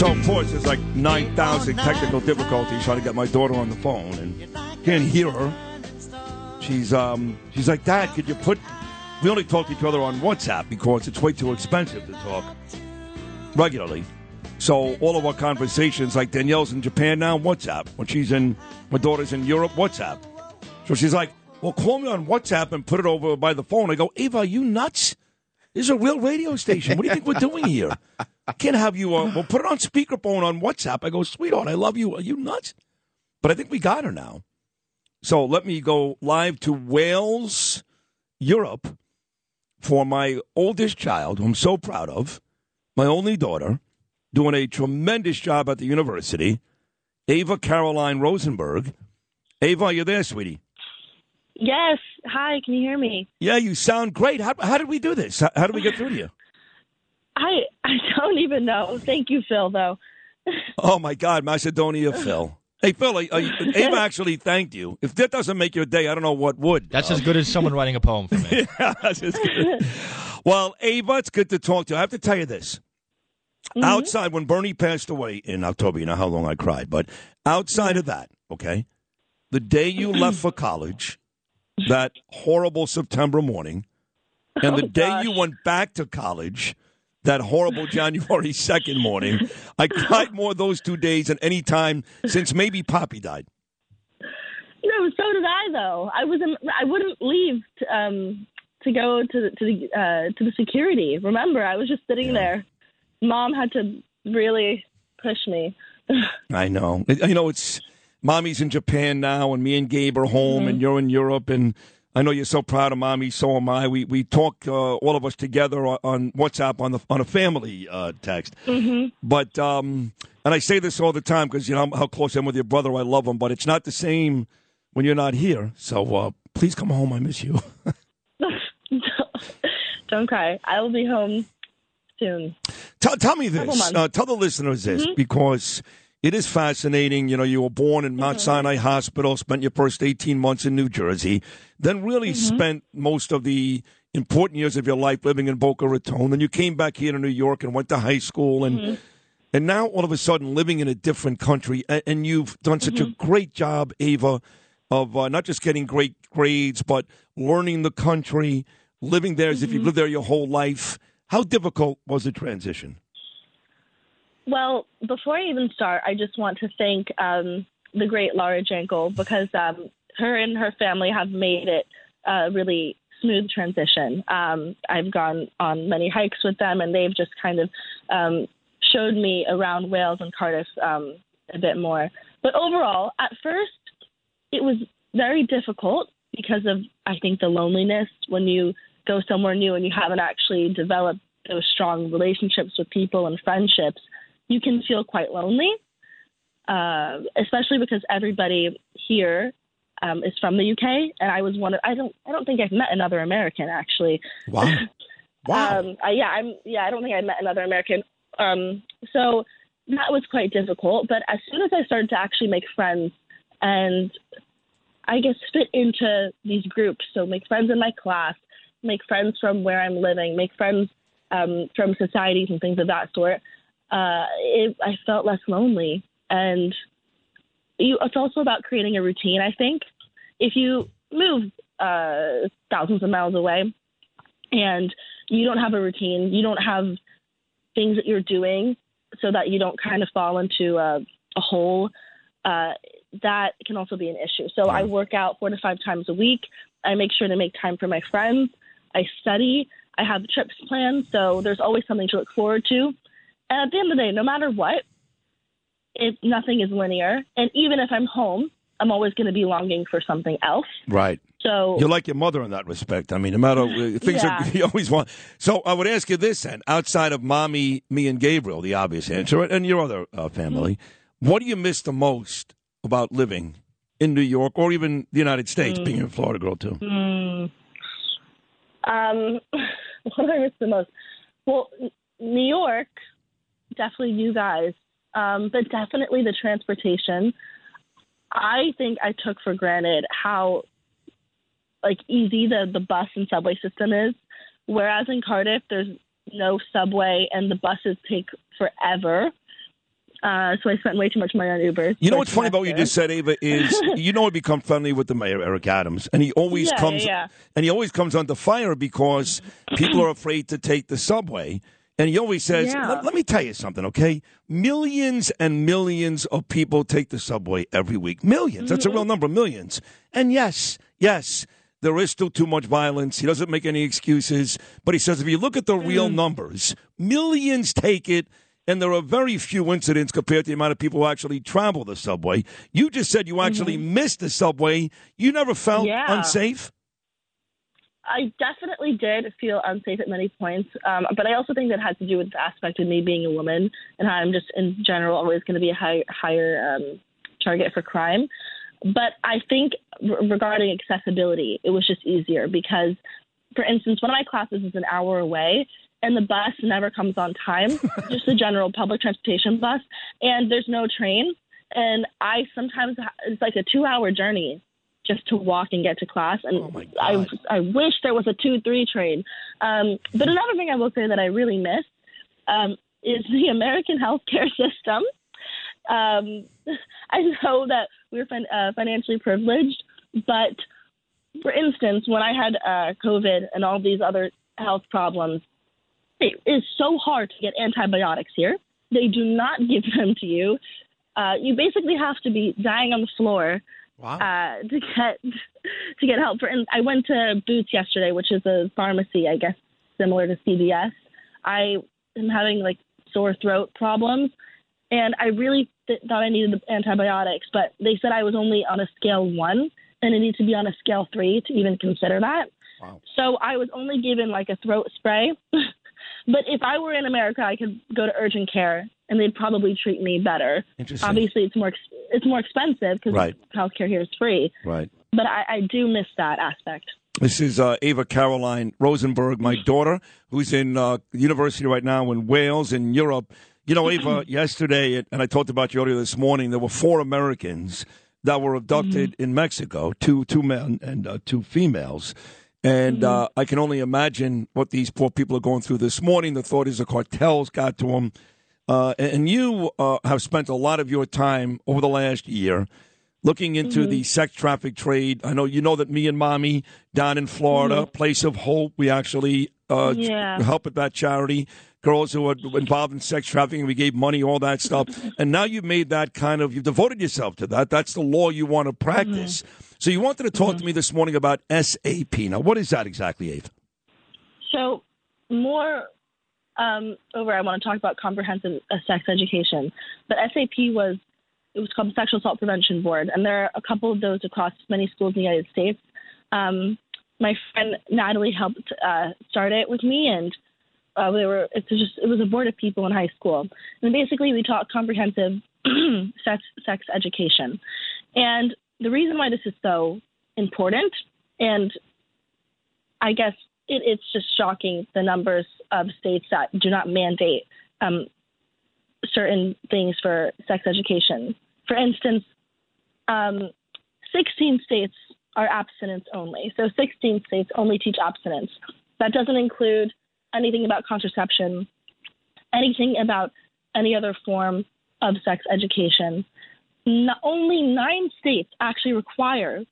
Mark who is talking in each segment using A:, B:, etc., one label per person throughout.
A: So, of course, there's like 9,000 technical difficulties trying to get my daughter on the phone and can't hear her. She's um she's like, Dad, could you put we only talk to each other on WhatsApp because it's way too expensive to talk regularly. So all of our conversations, like Danielle's in Japan now, WhatsApp. When she's in my daughter's in Europe, WhatsApp. So she's like, Well, call me on WhatsApp and put it over by the phone. I go, Ava, are you nuts? This is a real radio station. What do you think we're doing here? I can't have you. Uh, well, put it on speakerphone on WhatsApp. I go, sweetheart, I love you. Are you nuts? But I think we got her now. So let me go live to Wales, Europe, for my oldest child, who I'm so proud of, my only daughter, doing a tremendous job at the university, Ava Caroline Rosenberg. Ava, are you there, sweetie?
B: Yes. Hi, can you hear me?
A: Yeah, you sound great. How, how did we do this? How, how did we get through to you?
B: I I don't even know. Thank you, Phil, though.
A: Oh, my God, Macedonia Phil. Hey, Phil, uh, you- Ava actually thanked you. If that doesn't make your day, I don't know what would.
C: That's as good as someone writing a poem for me.
A: Yeah, that's just good. well, Ava, it's good to talk to you. I have to tell you this. Outside, when Bernie passed away in October, you know how long I cried, but outside of that, okay, the day you left for college, that horrible September morning, and the
B: Oh,
A: day you went back to college, that horrible January 2nd morning, I cried more those two days than any time since maybe Poppy died.
B: No, so did I though. I was in, I wouldn't leave to, um to go to the to the uh, to the security. Remember, I was just sitting there. Mom had to really push me.
A: I know. You know it's mommy's in Japan now, and me and Gabe are home, and you're in Europe, and I know you're so proud of mommy. So am I. We we talk uh, all of us together on, on WhatsApp on the on a family uh, text. But um, and I say this all the time because you know how close I am with your brother. I love him, but it's not the same when you're not here. So uh, please come home. I miss you.
B: Don't cry. I will be home soon.
A: Tell, tell me this. Uh, tell the listeners this
B: Mm-hmm.
A: because it is fascinating. You know, you were born in Mount
B: Mm-hmm.
A: Sinai Hospital, spent your first 18 months in New Jersey, then really
B: Mm-hmm.
A: spent most of the important years of your life living in Boca Raton. Then you came back here to New York and went to high school and.
B: Mm-hmm.
A: And now, all of a sudden, living in a different country, and, you've done such a
B: Mm-hmm.
A: great job, Ava, of uh, not just getting great grades, but learning the country, living there as if
B: Mm-hmm.
A: you've lived there your whole life. How difficult was the transition?
B: Well, before I even start, I just want to thank um, the great Laura Jankel because um, her and her family have made it a really smooth transition. Um, I've gone on many hikes with them, and they've just kind of um, showed me around Wales and Cardiff um, a bit more. But overall, at first, it was very difficult because of, I think, the loneliness when you go somewhere new and you haven't actually developed those strong relationships with people and friendships you can feel quite lonely, uh, especially because everybody here um, is from the UK, and I was one of. I don't. I don't think I've met another American actually.
A: Wow. Wow.
B: Um, I, yeah, I'm. Yeah, I don't think I met another American. Um, so that was quite difficult. But as soon as I started to actually make friends and I guess fit into these groups, so make friends in my class, make friends from where I'm living, make friends um, from societies and things of that sort. Uh, it, I felt less lonely, and you, it's also about creating a routine. I think if you move uh, thousands of miles away and you don't have a routine, you don't have things that you're doing so that you don't kind of fall into a, a hole. Uh, that can also be an issue. So I work out four to five times a week. I make sure to make time for my friends. I study. I have trips planned. So there's always something to look forward to. And at the end of the day, no matter what, it, nothing is linear. And even if I'm home, I'm always going to be longing for something else.
A: Right.
B: So
A: You're like your mother in that respect. I mean, no matter uh, things
B: Yeah.
A: are, you always want. So I would ask you this then: outside of mommy, me, and Gabriel, the obvious answer, and your other uh, family, what do you miss the most about living in New York or even the United States, being a Florida girl too?
B: Mm. Um, what do I miss the most? Well, New York, definitely you guys, um, but definitely the transportation. I think I took for granted how like easy the the bus and subway system is. Whereas in Cardiff, there's no subway and the buses take forever. Uh, so I spent way too much money on Uber.
A: You know what's funny about what you just said, Ava, is you know I become friendly with the mayor, Eric Adams, and he always
B: Yeah,
A: comes
B: yeah.
A: and he always comes under fire because people are afraid to take the subway. And he always says,
B: Yeah.
A: let, let me tell you something, okay? Millions and millions of people take the subway every week. 1000000s That's
B: Mm-hmm.
A: a real number, millions. And yes, yes, there is still too much violence. He doesn't make any excuses. But he says if you look at the real
B: Mm.
A: numbers, millions take it, and there are very few incidents compared to the amount of people who actually travel the subway. You just said you actually missed the subway. You never felt
B: Mm-hmm. Yeah.
A: unsafe?
B: I definitely did feel unsafe at many points, um, but I also think that had to do with the aspect of me being a woman and how I'm just in general always going to be a high, higher um, target for crime. But I think r- regarding accessibility, it was just easier because, for instance, one of my classes is an hour away. And the bus never comes on time, just the general public transportation bus. And there's no train. And I sometimes, it's like a two hour journey just to walk and get to class. And
A: Oh,
B: I, I wish there was a two three train. Um, but another thing I will say that I really miss um, is the American healthcare system. Um, I know that we're fin- uh, financially privileged, but for instance, when I had uh, COVID and all these other health problems, it is so hard to get antibiotics here. They do not give them to you. Uh, you basically have to be dying on the floor
A: Wow.
B: uh, to get to get help. For and I went to Boots yesterday, which is a pharmacy, I guess, similar to CVS. I am having like sore throat problems, and I really th- thought I needed the antibiotics, but they said I was only on a scale one, and it needs to be on a scale three to even consider that.
A: Wow.
B: So I was only given like a throat spray. but if I were in America, I could go to urgent care, and they'd probably treat me better.
A: Interesting.
B: Obviously, it's more it's more expensive because
A: Right.
B: healthcare here is free.
A: Right.
B: But I, I do miss that aspect.
A: This is uh, Ava Caroline Rosenberg, my daughter, who's in uh, university right now in Wales, in Europe. You know, Ava, yesterday, and I talked about you earlier this morning, there were four Americans that were abducted in Mexico, two two men and uh, two females. And uh, I can only imagine what these poor people are going through this morning. The thought is the cartels got to them. Uh, and you uh, have spent a lot of your time over the last year looking into the sex traffic trade. I know you know that me and mommy down in Florida, Place of Hope, we actually uh,
B: Yeah.
A: help at that charity. Girls who are involved in sex trafficking, we gave money, all that stuff. and now you've made that kind of, you've devoted yourself to that. That's the law you want to practice. So you wanted to talk to me this morning about SAP. Now, what is that exactly, Ava?
B: So, more um, over, I want to talk about comprehensive uh, sex education. But SAP was it was called the Sexual Assault Prevention Board, and there are a couple of those across many schools in the United States. Um, my friend Natalie helped uh, start it with me, and uh, they were it's just it was a board of people in high school, and basically we taught comprehensive sex sex education. And the reason why this is so important, and I guess it, it's just shocking the numbers of states that do not mandate um, certain things for sex education. For instance, um, 16 states are abstinence only. So 16 states only teach abstinence. That doesn't include anything about contraception, anything about any other form of sex education. Not, only nine states actually require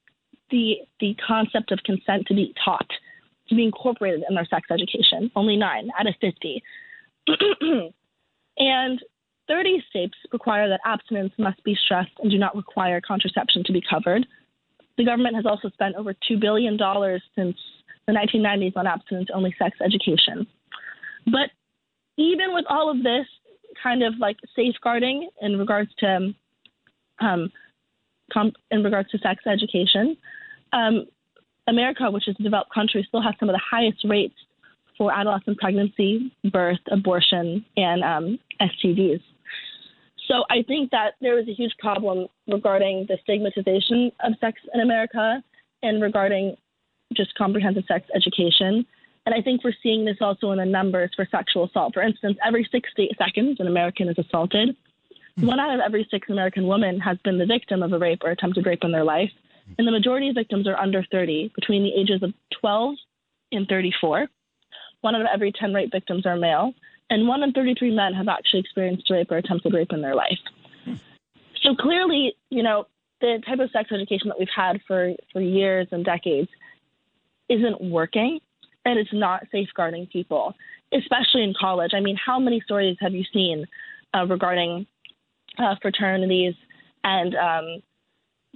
B: the the concept of consent to be taught, to be incorporated in their sex education. Only nine out of 50. and 30 states require that abstinence must be stressed and do not require contraception to be covered. The government has also spent over $2 billion since the 1990s on abstinence only sex education. But even with all of this kind of like safeguarding in regards to um, um, in regards to sex education, um, America, which is a developed country, still has some of the highest rates for adolescent pregnancy, birth, abortion, and um, STDs. So I think that there is a huge problem regarding the stigmatization of sex in America and regarding just comprehensive sex education. And I think we're seeing this also in the numbers for sexual assault. For instance, every 60 seconds, an American is assaulted. One out of every six American women has been the victim of a rape or attempted rape in their life. And the majority of victims are under 30, between the ages of 12 and 34. One out of every 10 rape victims are male. and one in 33 men have actually experienced rape or attempted rape in their life. So clearly, you know, the type of sex education that we've had for, for years and decades isn't working and it's not safeguarding people, especially in college. I mean, how many stories have you seen uh, regarding uh, fraternities and um,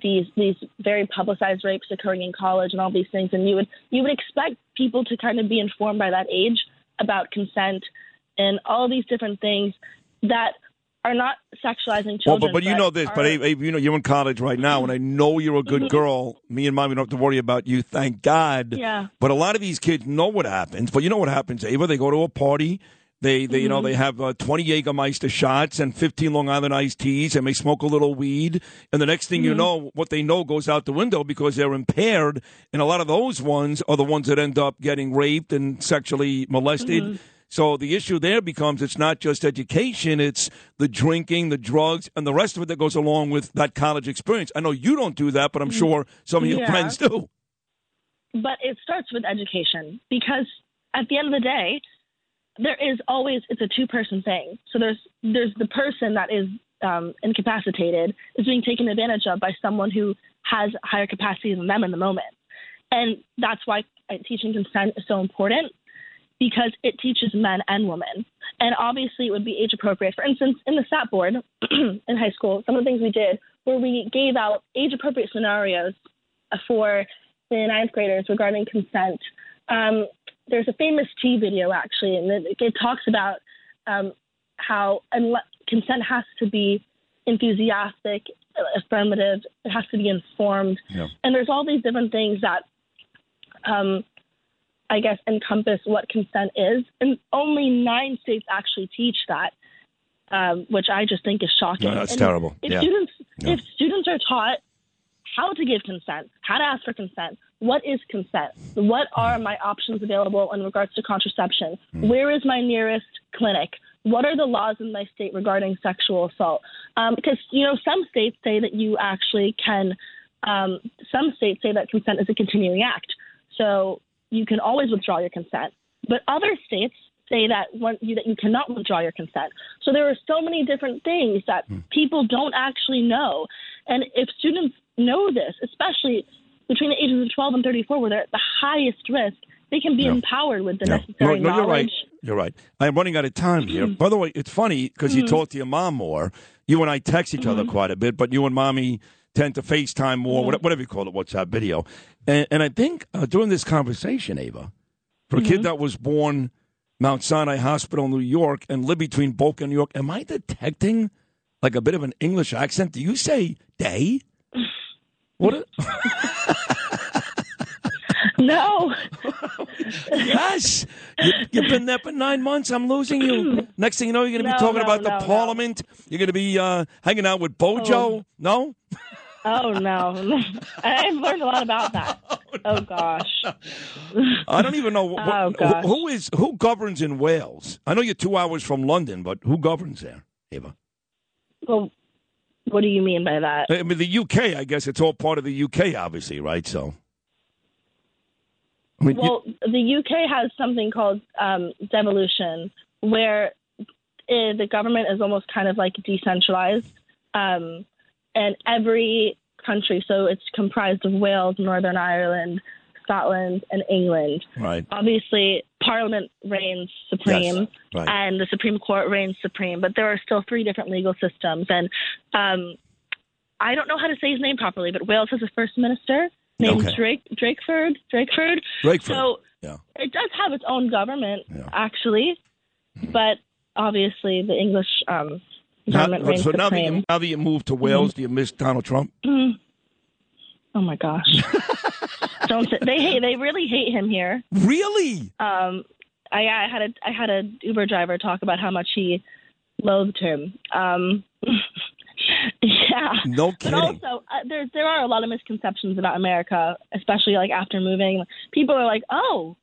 B: these these very publicized rapes occurring in college and all these things? And you would you would expect people to kind of be informed by that age about consent and all these different things that are not sexualizing children.
A: Well, but, but you know this,
B: are-
A: but Abe, Abe, you know you're in college right now, and I know you're a good girl. Me and mommy don't have to worry about you, thank God.
B: Yeah.
A: But a lot of these kids know what happens. But you know what happens, Ava? They go to a party. They, they you know, they mm-hmm. have uh, 20 Jägermeister shots and 15 Long Island iced teas, and they smoke a little weed. And the next thing you mm-hmm. know, what they know goes out the window because they're impaired. And a lot of those ones are the ones that end up getting raped and sexually molested. Mm-hmm. So the issue there becomes it's not just education, it's the drinking, the drugs, and the rest of it that goes along with that college experience. I know you don't do that, but I'm sure some of your
B: Yeah.
A: friends do.
B: but it starts with education because at the end of the day there is always it's a two person thing. So there's there's the person that is um, incapacitated is being taken advantage of by someone who has higher capacity than them in the moment. And that's why uh, teaching consent is so important because it teaches men and women. And obviously it would be age appropriate for instance in the SAP board in high school some of the things we did where we gave out age appropriate scenarios for the ninth graders regarding consent. Um, there's a famous tea video actually, and it, it talks about um, how consent has to be enthusiastic, affirmative. It has to be informed,
A: Yeah.
B: and there's all these different things that, um, I guess, encompass what consent is. And only nine states actually teach that, um, which I just think is shocking.
A: No, that's
B: And
A: terrible.
B: If
A: Yeah.
B: students,
A: Yeah.
B: if students are taught how to give consent, how to ask for consent, what is consent, what are my options available in regards to contraception,
A: Hmm.
B: where is my nearest clinic, what are the laws in my state regarding sexual assault? Um, because you know some states say that you actually can. Um, some states say that consent is a continuing act, so you can always withdraw your consent. But other states say that one, you, that you cannot withdraw your consent. So there are so many different things that people don't actually know, and if students know this, especially between the ages of 12 and 34, where they're at the highest risk, they can be
A: Yeah.
B: empowered with the
A: Yeah.
B: necessary
A: no, no, you're right.
B: knowledge.
A: You're right. I'm running out of time here. By the way, it's funny because you mm-hmm. talk to your mom more. You and I text each other mm-hmm. quite a bit, but you and mommy tend to FaceTime more, mm-hmm. whatever, whatever you call it, WhatsApp video. And, and I think uh, during this conversation, Ava, for a kid that was born Mount Sinai Hospital, New York, and lived between Boca and New York, am I detecting like a bit of an English accent? Do you say day? What? A,
B: No,
A: Yes. You, you've been there for nine months. I'm losing you. Next thing you know, you're going to be talking
B: no,
A: about
B: no,
A: the
B: no.
A: parliament. You're going to be uh, hanging out with Bojo. No?
B: oh no, I've learned a lot about that. Oh gosh.
A: I don't even know. What,
B: Oh,
A: who- who is who governs in Wales? I know you're two hours from London, but who governs there, Ava?
B: Well, what do you mean by that?
A: I mean, the UK. I guess it's all part of the UK, obviously, right? So, I mean, you-
B: Well, the UK has something called um, devolution, where uh, the government is almost kind of like decentralized, um, and every country, so it's comprised of Wales, Northern Ireland, Scotland, and England.
A: right.
B: Obviously, Parliament reigns supreme,
A: Yes, right.
B: and the Supreme Court reigns supreme, but there are still three different legal systems. And um, I don't know how to say his name properly, but Wales has a first minister named
A: Okay.
B: Drake Drakeford. Drakeford.
A: Drakeford.
B: So
A: Yeah.
B: it does have its own government,
A: Yeah.
B: actually, but obviously the English um,
A: Now,
B: government reigns
A: so now that,
B: supreme. Mm-hmm.
A: you, now that you moved to Wales, do you miss Donald Trump?
B: Oh my gosh! don't say, they hate? They really hate him here.
A: Really?
B: Um, I, I had a I had a Uber driver talk about how much he loathed him. Um, yeah.
A: No kidding.
B: But also, uh, there there are a lot of misconceptions about America, especially like after moving. People are like, "Oh,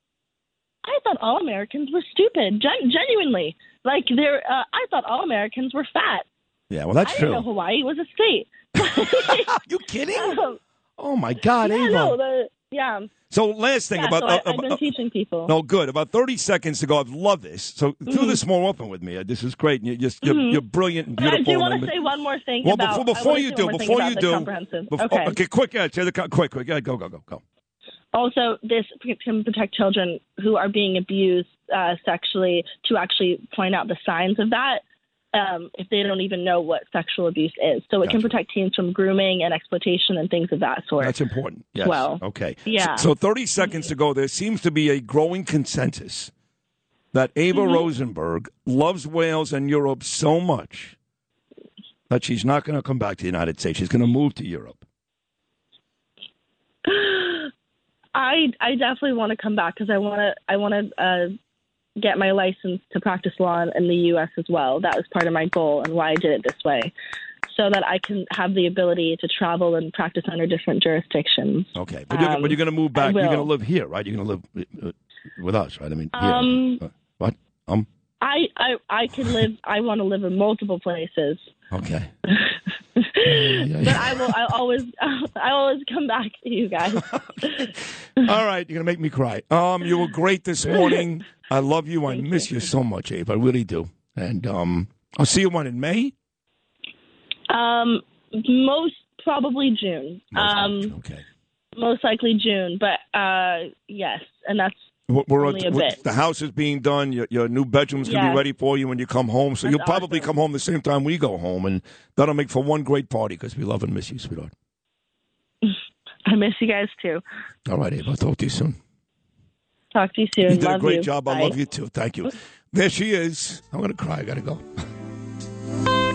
B: I thought all Americans were stupid." Gen- genuinely, like they're. Uh, I thought all Americans were fat.
A: yeah, well, that's
B: I didn't know
A: true.
B: Hawaii was a state.
A: you kidding?
B: Um,
A: Oh my God,
B: yeah,
A: Ava.
B: no, the, yeah.
A: So last thing
B: Yeah,
A: about
B: so I,
A: uh,
B: I've been
A: uh,
B: teaching people.
A: no good about thirty seconds to go. I've loved this. So do
B: Mm-hmm.
A: this more often with me. Uh, This is great. You just you're, you're brilliant and
B: But I do want to say one more thing
A: well,
B: about.
A: before, before you do,
B: one more thing
A: before you do,
B: comprehensive.
A: befo-
B: okay.
A: okay, quick, yeah, say the co- quick, quick, yeah, go, go, go, go.
B: Also, this can protect children who are being abused uh, sexually to actually point out the signs of that. Um, if they don't even know what sexual abuse is, so it can protect teens from grooming and exploitation and things of that sort.
A: That's important. Yes.
B: Well,
A: okay.
B: yeah.
A: So, so 30 seconds to go. There seems to be a growing consensus that Ava
B: Mm-hmm.
A: Rosenberg loves Wales and Europe so much that she's not going to come back to the United States. She's going to move to Europe.
B: I I definitely want to come back because I want to I want to uh, get my license to practice law in, the U.S. as well. That was part of my goal and why I did it this way, so that I can have the ability to travel and practice under different jurisdictions.
A: Okay. But, you're,
B: Um,
A: you're going to move back. You're going to live here, right? You're going to live uh, with us, right? I mean, here.
B: Um,
A: Uh, what? Um.
B: I I I can live. I want to live in multiple places,
A: Okay.
B: but I will. I always I always come back to you guys.
A: All right, you're gonna make me cry. Um, you were great this morning. I love you. I miss you so much, Abe. I really do. And um, I'll see you one in May.
B: Um, most probably June. Um,
A: okay.
B: most likely June, but uh, yes, and that's
A: We're,
B: only a
A: we're-
B: bit.
A: The house is being done. Your, your new bedroom's gonna
B: Yes.
A: be ready for you when you come home. So
B: That's
A: you'll probably
B: awesome.
A: come home the same time we go home, and that'll make for one great party because we love and miss you, sweetheart.
B: I miss you guys too.
A: All right, Abe. I'll talk to you soon.
B: Talk to you soon.
A: You did
B: love
A: a great
B: you.
A: job. I
B: Bye.
A: love you too. Thank you. There she is. I'm gonna cry. I gotta go.